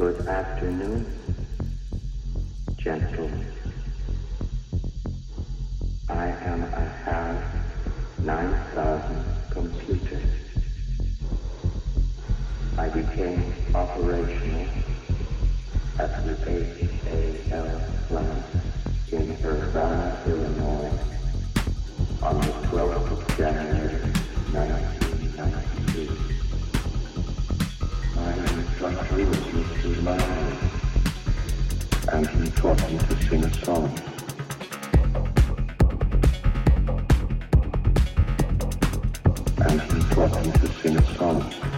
Good afternoon, gentlemen. I am a HAL 9,000 computer. I became operational at the HAL plant in Urbana, Illinois on the 12th of January 19. And he taught him to sing a song. And he taught him to sing a song.